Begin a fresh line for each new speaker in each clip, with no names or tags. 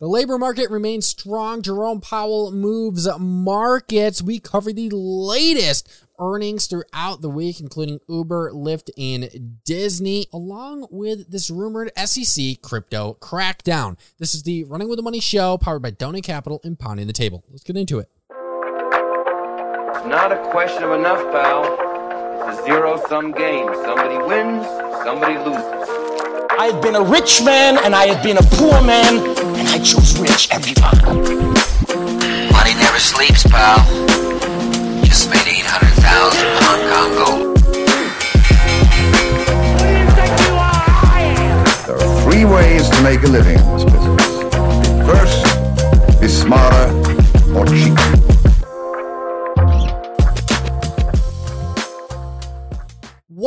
The labor market remains strong. Jerome Powell moves markets. We cover the latest earnings throughout the week, including Uber, Lyft, and Disney, along with this rumored SEC crypto crackdown. This is the Running with the Money show powered by Donate Capital and Pounding the Table. Let's get into it.
It's not a question of enough, pal. It's a zero sum game. Somebody wins, somebody loses.
I have been a rich man and I have been a poor man, and I chose rich every time.
Money never sleeps, pal. Just made 800,000 Hong Kong gold.
There are three ways to make a living in this business. First, be smarter or cheaper.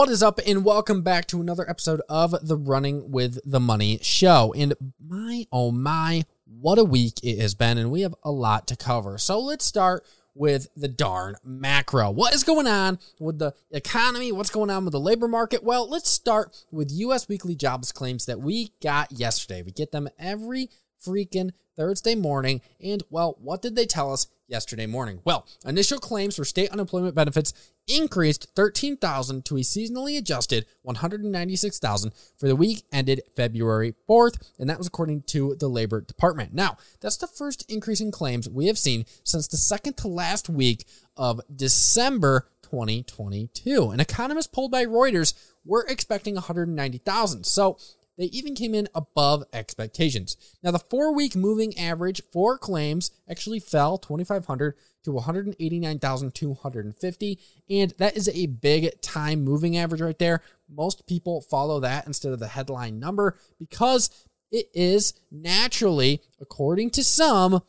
What is up, and welcome back to another episode of the Running with the Money show. And my, oh my, what a week it has been, and we have a lot to cover. So let's start with the darn macro. What is going on with the economy? What's going on with the labor market? Well, let's start with U.S. weekly jobs claims that we got yesterday. We get them every freaking Thursday morning. And well, what did they tell us yesterday morning? Well, initial claims for state unemployment benefits increased 13,000 to a seasonally adjusted 196,000 for the week ended February 4th, and that was according to the Labor Department. Now, that's the first increase in claims we have seen since the second to last week of December 2022. An economist polled by Reuters were expecting 190,000. So they even came in above expectations. Now, the four week moving average for claims actually fell 2,500 to 189,250. And that is a big time moving average right there. Most people follow that instead of the headline number because it is naturally, according to some,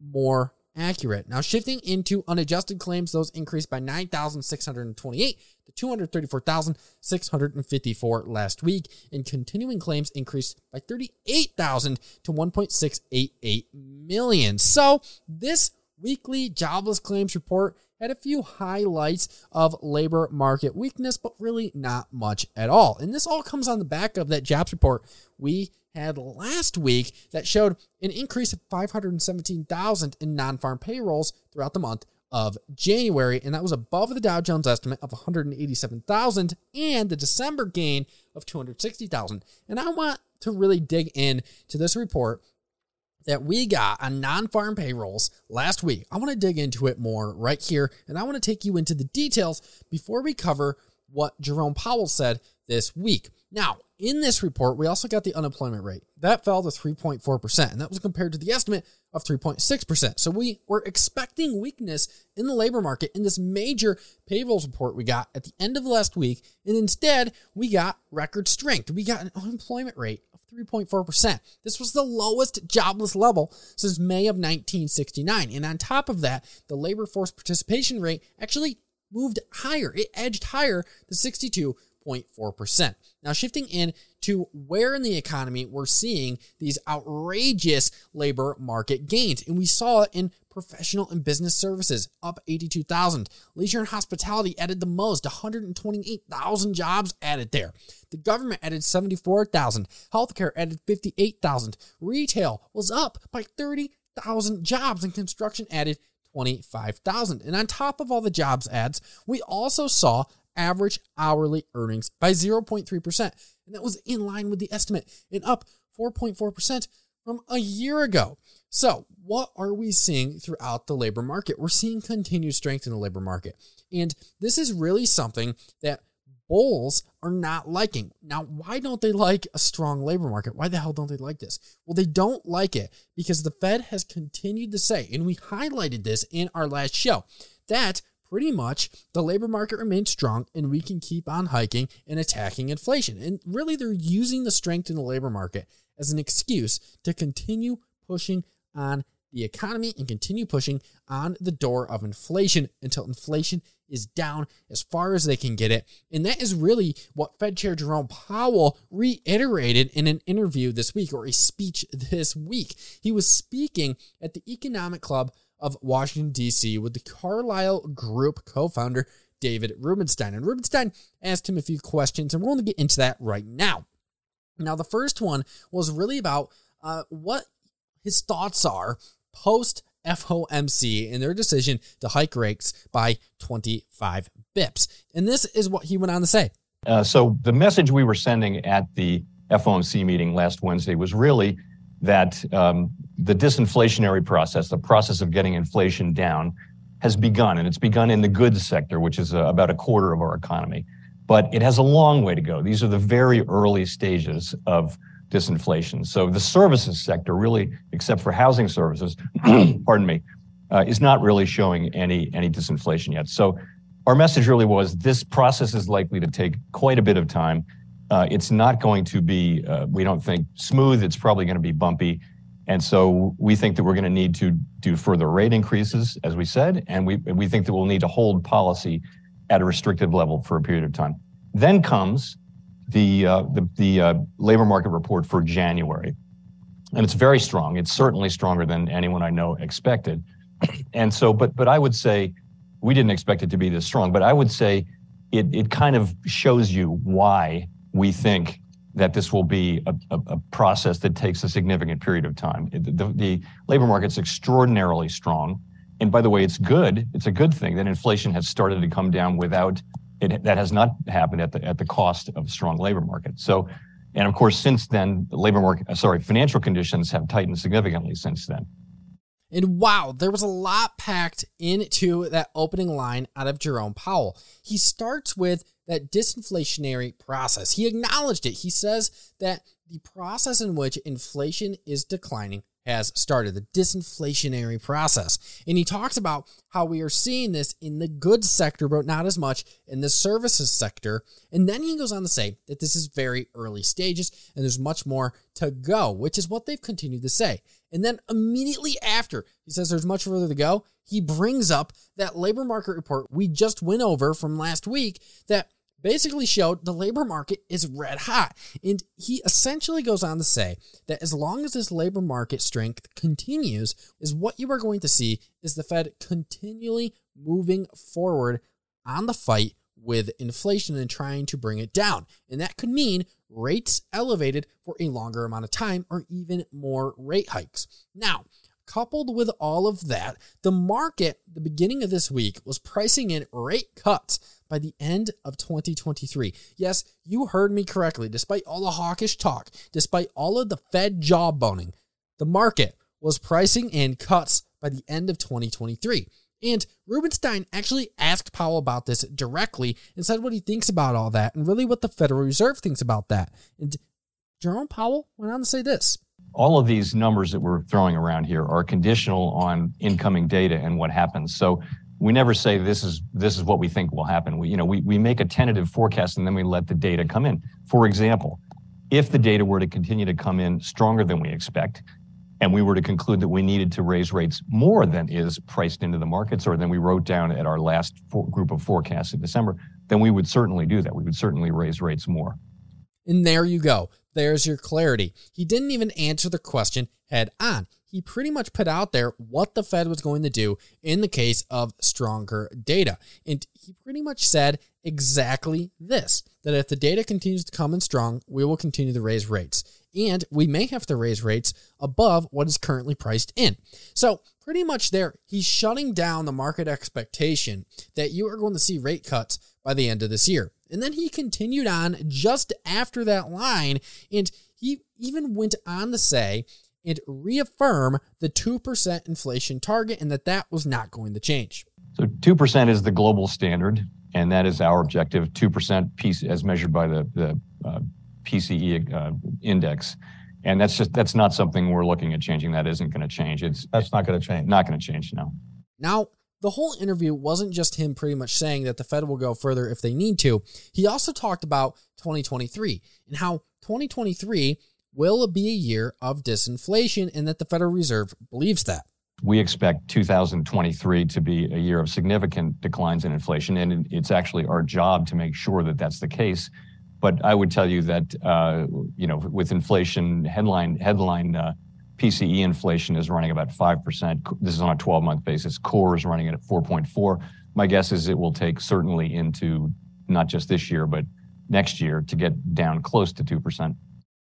more accurate. Now, shifting into unadjusted claims, those increased by 9,628 to 234,654 last week, and continuing claims increased by 38,000 to 1.688 million. So, this weekly jobless claims report had a few highlights of labor market weakness, but really not much at all. And this all comes on the back of that jobs report we had last week that showed an increase of 517,000 in non farm payrolls throughout the month of January, and that was above the Dow Jones estimate of 187,000 and the December gain of 260,000. And I want to really dig in to this report that we got on non farm payrolls last week. I want to dig into it more right here, and I want to take you into the details before we cover what Jerome Powell said this week. Now, in this report, we also got the unemployment rate. That fell to 3.4%, and that was compared to the estimate of 3.6%. So we were expecting weakness in the labor market in this major payrolls report we got at the end of last week, and instead, we got record strength. We got an unemployment rate of 3.4%. This was the lowest jobless level since May of 1969. And on top of that, the labor force participation rate actually moved higher. It edged higher to 62 0.4%. Now, shifting in to where in the economy we're seeing these outrageous labor market gains. And we saw it in professional and business services, up 82,000. Leisure and hospitality added the most, 128,000 jobs added there. The government added 74,000. Healthcare added 58,000. Retail was up by 30,000 jobs, and construction added 25,000. And on top of all the jobs ads, we also saw average hourly earnings by 0.3%. And that was in line with the estimate and up 4.4% from a year ago. So, what are we seeing throughout the labor market? We're seeing continued strength in the labor market. And this is really something that bulls are not liking. Now, why don't they like a strong labor market? Why the hell don't they like this? Well, they don't like it because the Fed has continued to say, and we highlighted this in our last show, that pretty much the labor market remains strong and we can keep on hiking and attacking inflation. And really, they're using the strength in the labor market as an excuse to continue pushing on the economy and continue pushing on the door of inflation until inflation is down as far as they can get it. And that is really what Fed Chair Jerome Powell reiterated in an interview this week or a speech this week. He was speaking at the Economic Club of Washington, D.C., with the Carlyle Group co founder, David Rubenstein. And Rubenstein asked him a few questions, and we're going to get into that right now. Now, the first one was really about uh, what his thoughts are post FOMC and their decision to hike rates by 25 bips. And this is what he went on to say.
Uh, so the message we were sending at the FOMC meeting last Wednesday was really that um, the disinflationary process, the process of getting inflation down, has begun, and it's begun in the goods sector, which is uh, about a quarter of our economy. But it has a long way to go. These are the very early stages of disinflation. So the services sector, really, except for housing services, pardon me, uh, is not really showing any any disinflation yet. So our message really was this process is likely to take quite a bit of time. Uh, it's not going to be, uh, we don't think, smooth. It's probably going to be bumpy. And so we think that we're going to need to do further rate increases, as we said, and we, think that we'll need to hold policy at a restrictive level for a period of time. Then comes the, uh, labor market report for January. And it's very strong. It's certainly stronger than anyone I know expected. and so, but, I would say we didn't expect it to be this strong, but I would say it kind of shows you why we think that this will be a, a, a process that takes a significant period of time. The, the labor market's extraordinarily strong. And by the way, it's good. It's a good thing that inflation has started to come down without it. That has not happened at the at the cost of a strong labor market. So, and of course, since then, labor market, uh, sorry, financial conditions have tightened significantly since then.
And wow, there was a lot packed into that opening line out of Jerome Powell. He starts with that disinflationary process. He acknowledged it. He says that the process in which inflation is declining has started, the disinflationary process. And he talks about how we are seeing this in the goods sector, but not as much in the services sector. And then he goes on to say that this is very early stages and there's much more to go, which is what they've continued to say. And then immediately after he says there's much further to go, he brings up that labor market report we just went over from last week that basically showed the labor market is red hot. And he essentially goes on to say that as long as this labor market strength continues, is what you are going to see is the Fed continually moving forward on the fight with inflation and trying to bring it down. And that could mean rates elevated for a longer amount of time or even more rate hikes. Now, coupled with all of that, the market, the beginning of this week, was pricing in rate cuts by the end of 2023. Yes, you heard me correctly. Despite all the hawkish talk, despite all of the Fed jawboning, the market was pricing in cuts by the end of 2023. And Rubenstein actually asked Powell about this directly and said what he thinks about all that and really what the Federal Reserve thinks about that. And Jerome Powell went on to say this.
All of these numbers that we're throwing around here are conditional on incoming data and what happens. So we never say this is this is what we think will happen. We you know we we make a tentative forecast and then we let the data come in. For example, if the data were to continue to come in stronger than we expect, and we were to conclude that we needed to raise rates more than is priced into the markets or than we wrote down at our last group of forecasts in December, then we would certainly do that. We would certainly raise rates more.
And there you go. There's your clarity. He didn't even answer the question head on he pretty much put out there what the Fed was going to do in the case of stronger data. And he pretty much said exactly this that if the data continues to come in strong, we will continue to raise rates. And we may have to raise rates above what is currently priced in. So, pretty much there, he's shutting down the market expectation that you are going to see rate cuts by the end of this year. And then he continued on just after that line, and he even went on to say and reaffirm the 2% inflation target and that that was not going to change.
So 2% is the global standard, and that is our objective 2% piece as measured by the, the uh, PCE uh, index. And that's just that's not something we're looking at changing. That isn't going to change. It's
that's not going to change.
Not going to change. No.
Now, the whole interview wasn't just him pretty much saying that the Fed will go further if they need to. He also talked about 2023 and how 2023 will be a year of disinflation and that the Federal Reserve believes that.
We expect 2023 to be a year of significant declines in inflation, and it's actually our job to make sure that that's the case. But I would tell you that uh, you know, with inflation headline headline uh, PCE inflation is running about five percent. This is on a 12-month basis. Core is running at 4.4. My guess is it will take certainly into not just this year, but next year to get down close to two percent.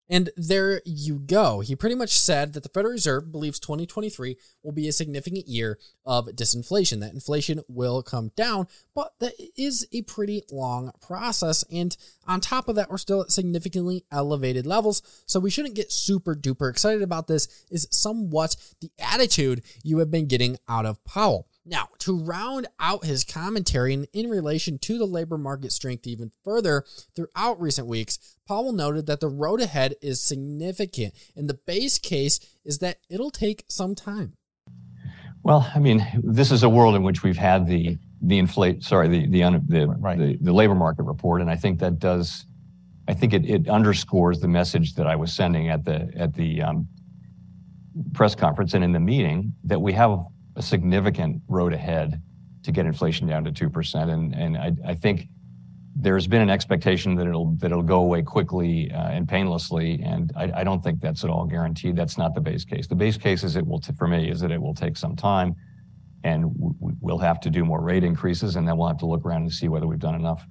And there you go. He pretty much said that the Federal Reserve believes 2023 will be a significant year of disinflation, that inflation will come down, but that is a pretty long process. And on top of that, we're still at significantly elevated levels. So we shouldn't get super duper excited about this, is somewhat the attitude you have been getting out of Powell. Now, to round out his commentary in, in relation to the labor market strength even further throughout recent weeks, Powell noted that the road ahead is significant, and the base case is that it'll take some time.
Well, I mean, this is a world in which we've had the the inflate, sorry, the the the, right. the, the labor market report, and I think that does, I think it, it underscores the message that I was sending at the at the um, press conference and in the meeting that we have a significant road ahead to get inflation down to 2%. And, and I, I think there's been an expectation that it'll that it'll go away quickly uh, and painlessly, and I, I, don't think that's at all guaranteed. That's not the base case. The base case is it will, t- for me, is that it will take some time, and w- we'll have to do more rate increases, and then we'll have to look around and see whether we've done enough.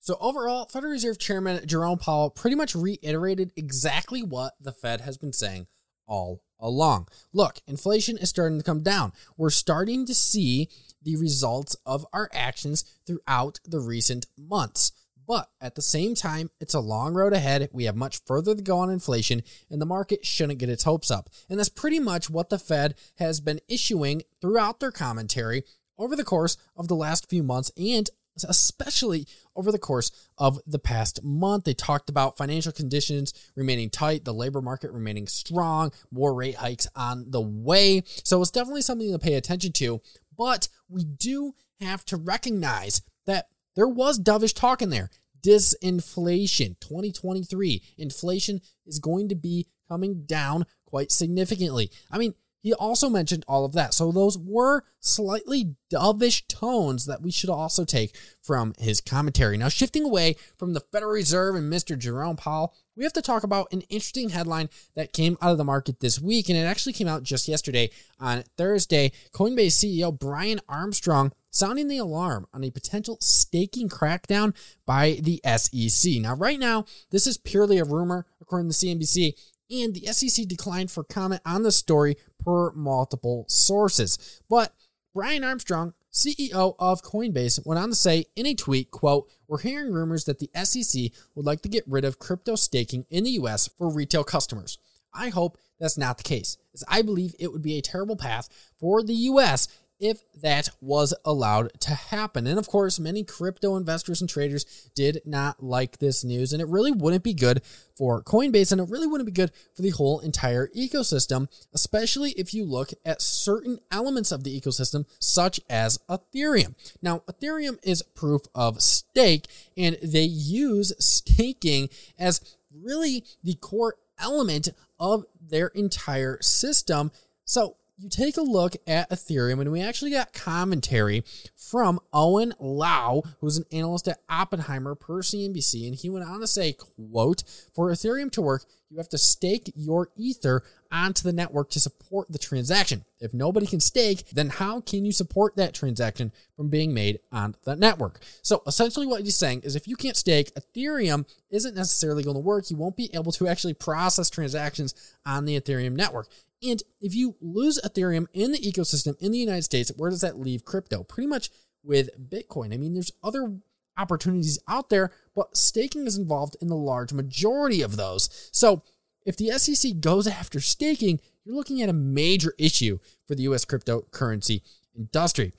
So overall, Federal Reserve Chairman Jerome Powell pretty much reiterated exactly what the Fed has been saying all along. Look, inflation is starting to come down. We're starting to see the results of our actions throughout the recent months. But at the same time, it's a long road ahead. We have much further to go on inflation, and the market shouldn't get its hopes up. And that's pretty much what the Fed has been issuing throughout their commentary over the course of the last few months and especially over the course of the past month. They talked about financial conditions remaining tight, the labor market remaining strong, more rate hikes on the way. So it's definitely something to pay attention to. But we do have to recognize that there was dovish talk in there. Disinflation 2023. Inflation is going to be coming down quite significantly. I mean, he also mentioned all of that. So those were slightly dovish tones that we should also take from his commentary. Now, shifting away from the Federal Reserve and Mr. Jerome Powell, we have to talk about an interesting headline that came out of the market this week, and it actually came out just yesterday on Thursday. Coinbase CEO Brian Armstrong sounding the alarm on a potential staking crackdown by the SEC. Now, right now, this is purely a rumor, according to CNBC, and the SEC declined for comment on the story per multiple sources. But Brian Armstrong, CEO of Coinbase, went on to say in a tweet, quote, We're hearing rumors that the SEC would like to get rid of crypto staking in the US for retail customers. I hope that's not the case, as I believe it would be a terrible path for the US if that was allowed to happen. And of course, many crypto investors and traders did not like this news, and it really wouldn't be good for Coinbase, and it really wouldn't be good for the whole entire ecosystem, especially if you look at certain elements of the ecosystem, such as Ethereum. Now, Ethereum is proof of stake, and they use staking as really the core element of their entire system. So you take a look at Ethereum, and we actually got commentary from Owen Lau, who's an analyst at Oppenheimer per CNBC, and he went on to say, quote, for Ethereum to work, you have to stake your Ether onto the network to support the transaction. If nobody can stake, then how can you support that transaction from being made on the network? So essentially what he's saying is if you can't stake, Ethereum isn't necessarily going to work. You won't be able to actually process transactions on the Ethereum network. And if you lose Ethereum in the ecosystem in the United States, where does that leave crypto? Pretty much with Bitcoin. I mean, there's other opportunities out there, but staking is involved in the large majority of those. So if the SEC goes after staking, you're looking at a major issue for the US cryptocurrency industry.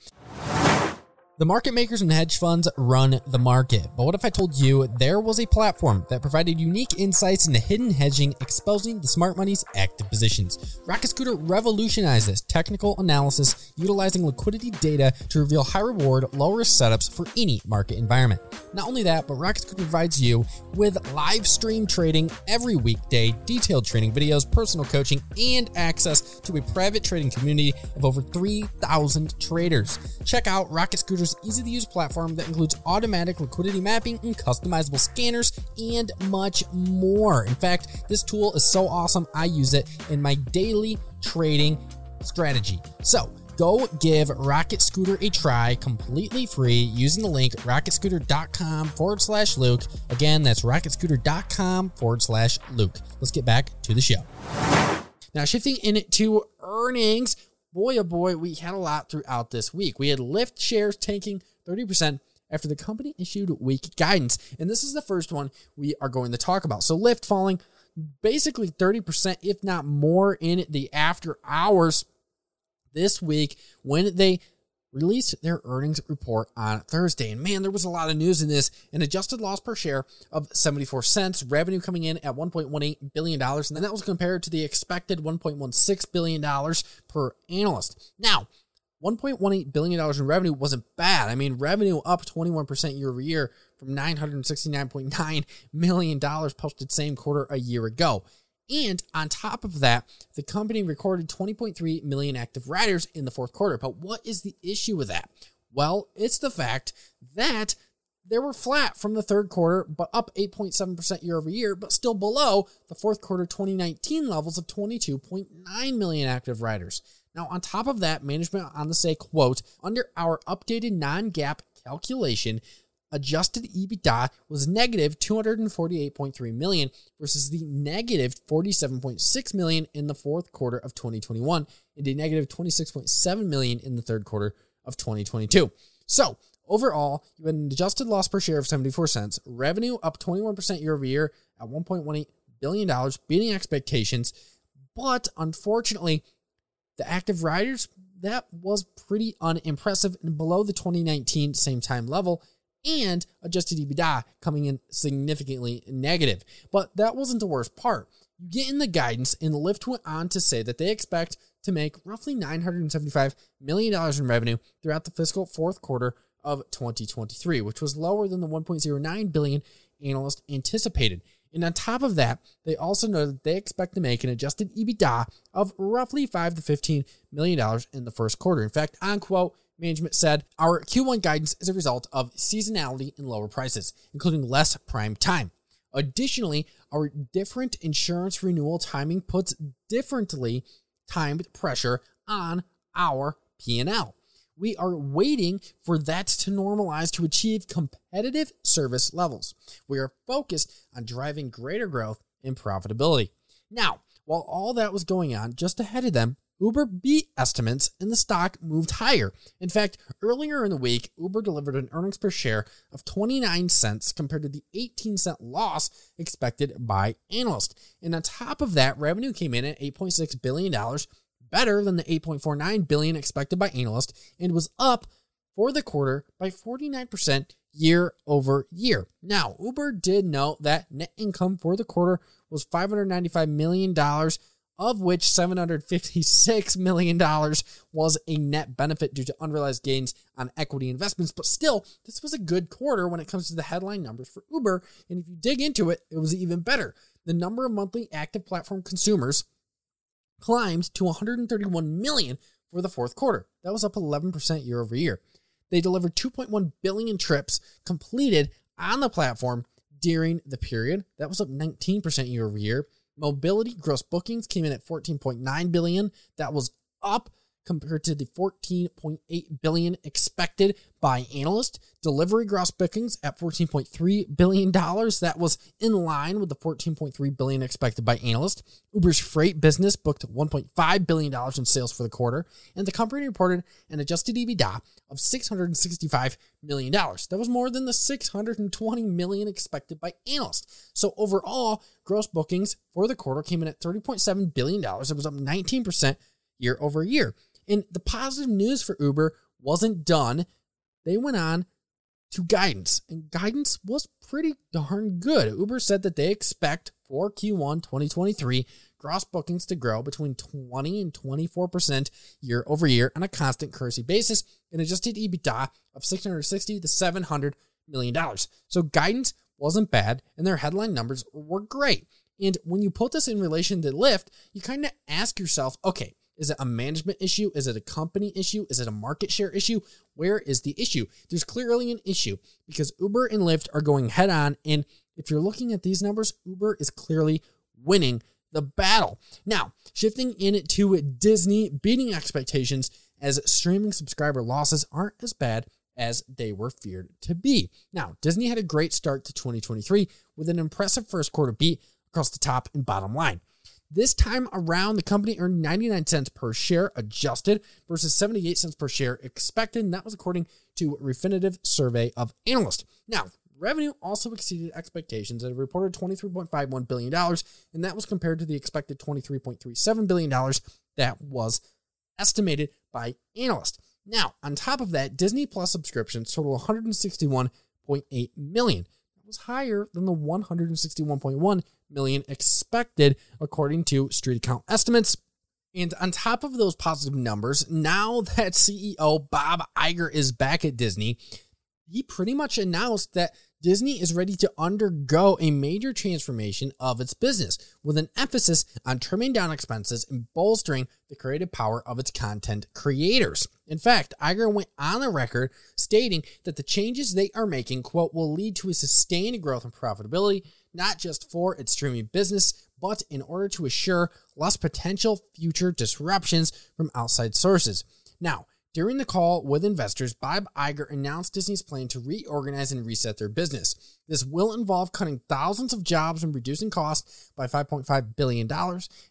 The market makers and hedge funds run the market. But what if I told you there was a platform that provided unique insights into hidden hedging, exposing the smart money's active positions? Rocket Scooter revolutionized this technical analysis utilizing liquidity data to reveal high reward, low risk setups for any market environment. Not only that, but Rocket Scooter provides you with live stream trading every weekday, detailed training videos, personal coaching, and access to a private trading community of over 3,000 traders. Check out Rocket Scooter easy to use platform that includes automatic liquidity mapping and customizable scanners and much more. In fact, this tool is so awesome, I use it in my daily trading strategy. So, Go give Rocket Scooter a try completely free using the link rocketscooter.com forward slash Luke. Again, that's rocketscooter.com forward slash Luke. Let's get back to the show. Now, shifting into earnings, boy, oh boy, we had a lot throughout this week. We had Lyft shares tanking 30% after the company issued weak guidance. And this is the first one we are going to talk about. So, Lyft falling basically 30%, if not more, in the after hours this week when they released their earnings report on Thursday. And man, there was a lot of news in this. An adjusted loss per share of 74 cents, revenue coming in at $1.18 billion. And then that was compared to the expected $1.16 billion per analyst. Now, $1.18 billion in revenue wasn't bad. I mean, revenue up 21% year over year from $969.9 million posted same quarter a year ago. And on top of that, the company recorded 20.3 million active riders in the fourth quarter. But what is the issue with that? Well, it's the fact that they were flat from the third quarter, but up 8.7% year over year, but still below the fourth quarter 2019 levels of 22.9 million active riders. Now, on top of that, management on the say, quote, under our updated non GAAP calculation, adjusted EBITDA was negative 248.3 million versus the negative 47.6 million in the fourth quarter of 2021 and a negative 26.7 million in the third quarter of 2022. So, overall, you had an adjusted loss per share of 74 cents, revenue up 21% year over year at 1.18 billion dollars, beating expectations, but unfortunately, the active riders that was pretty unimpressive and below the 2019 same time level and adjusted EBITDA coming in significantly negative. But that wasn't the worst part. You get in the guidance, and Lyft went on to say that they expect to make roughly $975 million in revenue throughout the fiscal fourth quarter of 2023, which was lower than the 1.09 billion analysts anticipated. And on top of that, they also know that they expect to make an adjusted EBITDA of roughly 5 to 15 million dollars in the first quarter. In fact, on quote, management said our Q1 guidance is a result of seasonality and lower prices, including less prime time. Additionally, our different insurance renewal timing puts differently timed pressure on our P&L. We are waiting for that to normalize to achieve competitive service levels. We are focused on driving greater growth and profitability. Now, while all that was going on, just ahead of them, Uber beat estimates and the stock moved higher. In fact, earlier in the week, Uber delivered an earnings per share of 29 cents compared to the 18 cent loss expected by analysts. And on top of that, revenue came in at $8.6 billion, better than the 8.49 billion expected by analysts, and was up for the quarter by 49% year over year. Now, Uber did note that net income for the quarter was $595 million of which $756 million was a net benefit due to unrealized gains on equity investments. But still, this was a good quarter when it comes to the headline numbers for Uber. And if you dig into it, it was even better. The number of monthly active platform consumers climbed to 131 million for the fourth quarter. That was up 11% year over year. They delivered 2.1 billion trips completed on the platform during the period. That was up 19% year over year. Mobility gross bookings came in at 14.9 billion. That was up compared to the 14.8 billion expected by analysts. Delivery gross bookings at 14.3 billion dollars. That was in line with the 14.3 billion expected by analysts. Uber's freight business booked 1.5 billion dollars in sales for the quarter, and the company reported an adjusted EBITDA of 665 million dollars. That was more than the 620 million expected by analysts. So overall, gross bookings for the quarter came in at 30.7 billion dollars. It was up 19% year over year. And the positive news for Uber wasn't done. They went on to guidance, and guidance was pretty darn good. Uber said that they expect for Q1 2023 gross bookings to grow between 20 and 24% year over year on a constant currency basis and adjusted EBITDA of 660 to 700 million dollars. So guidance wasn't bad and their headline numbers were great. And when you put this in relation to Lyft, you kind of ask yourself, okay, is it a management issue? Is it a company issue? Is it a market share issue? Where is the issue? There's clearly an issue because Uber and Lyft are going head on. And if you're looking at these numbers, Uber is clearly winning the battle. Now, shifting in to Disney, beating expectations as streaming subscriber losses aren't as bad as they were feared to be. Now, Disney had a great start to 2023 with an impressive first quarter beat across the top and bottom line. This time around, the company earned 99 cents per share adjusted versus 78 cents per share expected. And that was according to a Refinitiv survey of analysts. Now, revenue also exceeded expectations and reported $23.51 billion, and that was compared to the expected $23.37 billion that was estimated by analysts. Now, on top of that, Disney Plus subscriptions total 161.8 million. Was higher than the 161.1 million expected according to street account estimates. And on top of those positive numbers, now that CEO Bob Iger is back at Disney, he pretty much announced that Disney is ready to undergo a major transformation of its business with an emphasis on trimming down expenses and bolstering the creative power of its content creators. In fact, Iger went on the record stating that the changes they are making, quote, will lead to a sustained growth and profitability, not just for its streaming business, but in order to assure less potential future disruptions from outside sources. Now, during the call with investors, Bob Iger announced Disney's plan to reorganize and reset their business. This will involve cutting thousands of jobs and reducing costs by $5.5 billion.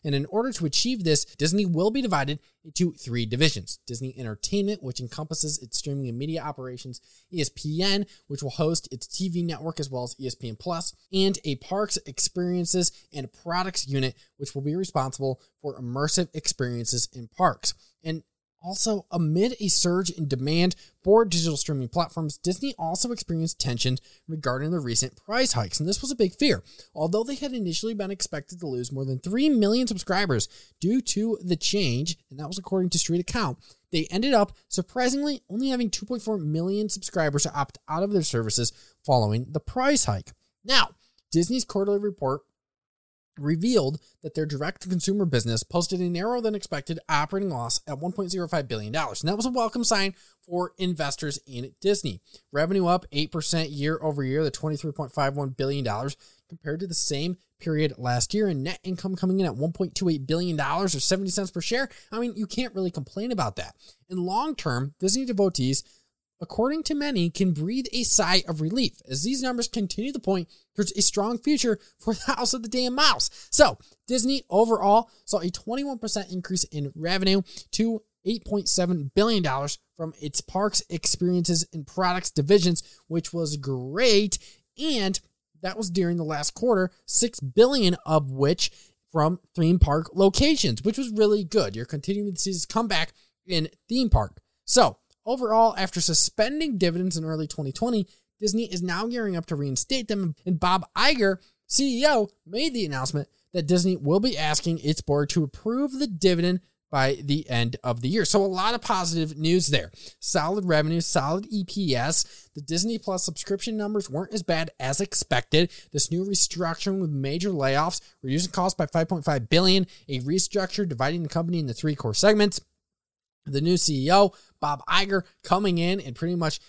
And in order to achieve this, Disney will be divided into three divisions Disney Entertainment, which encompasses its streaming and media operations, ESPN, which will host its TV network as well as ESPN Plus, and a Parks Experiences and Products unit, which will be responsible for immersive experiences in parks. And also, amid a surge in demand for digital streaming platforms, Disney also experienced tensions regarding the recent price hikes, and this was a big fear. Although they had initially been expected to lose more than 3 million subscribers due to the change, and that was according to Street Account, they ended up surprisingly only having 2.4 million subscribers to opt out of their services following the price hike. Now, Disney's quarterly report revealed that their direct to consumer business posted a narrower than expected operating loss at $1.05 billion. And that was a welcome sign for investors in Disney. Revenue up 8% year over year to $23.51 billion compared to the same period last year, and net income coming in at $1.28 billion or 70 cents per share. I mean, you can't really complain about that. In long term, Disney devotees according to many, can breathe a sigh of relief as these numbers continue to point towards a strong future for the House of the Damn Mouse. So, Disney overall saw a 21% increase in revenue to $8.7 billion from its parks, experiences, and products divisions, which was great. And that was during the last quarter, 6 billion of which from theme park locations, which was really good. You're continuing to see this comeback in theme park. So, Overall, after suspending dividends in early 2020, Disney is now gearing up to reinstate them, and Bob Iger, CEO, made the announcement that Disney will be asking its board to approve the dividend by the end of the year. So a lot of positive news there. Solid revenue, solid EPS. The Disney Plus subscription numbers weren't as bad as expected. This new restructuring with major layoffs, reducing costs by 5.5 billion, a restructure dividing the company into three core segments. The new CEO, Bob Iger, coming in and pretty much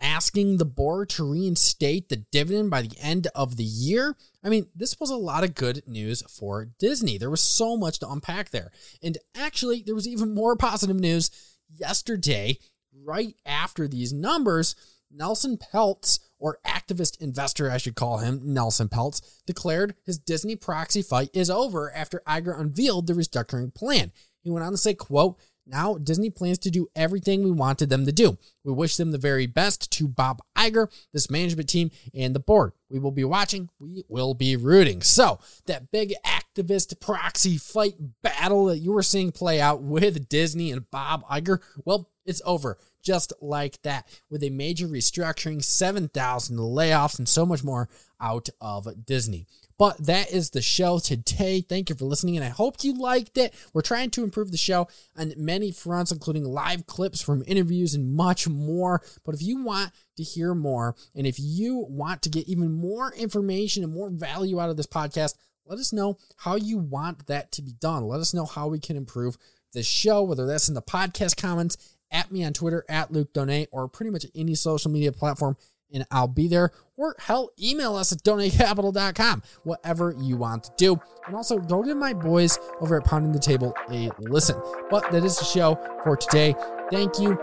asking the board to reinstate the dividend by the end of the year. I mean, this was a lot of good news for Disney. There was so much to unpack there. And actually, there was even more positive news yesterday, right after these numbers. Nelson Peltz, or activist investor, I should call him, Nelson Peltz, declared his Disney proxy fight is over after Iger unveiled the restructuring plan. He went on to say, quote, now, Disney plans to do everything we wanted them to do. We wish them the very best to Bob Iger, this management team, and the board. We will be watching. We will be rooting. So, that big activist proxy fight battle that you were seeing play out with Disney and Bob Iger, well, it's over just like that with a major restructuring, 7,000 layoffs, and so much more out of Disney. But that is the show today. Thank you for listening, and I hope you liked it. We're trying to improve the show on many fronts, including live clips from interviews and much more. But if you want to hear more, and if you want to get even more information and more value out of this podcast, let us know how you want that to be done. Let us know how we can improve the show, whether that's in the podcast comments, at me on Twitter, at Luke Donate, or pretty much any social media platform and I'll be there. Or hell, email us at donatecapital.com, whatever you want to do. And also go give my boys over at Pounding the Table a listen. But that is the show for today. Thank you.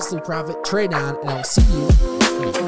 Sleep, profit, trade on, and I'll see you.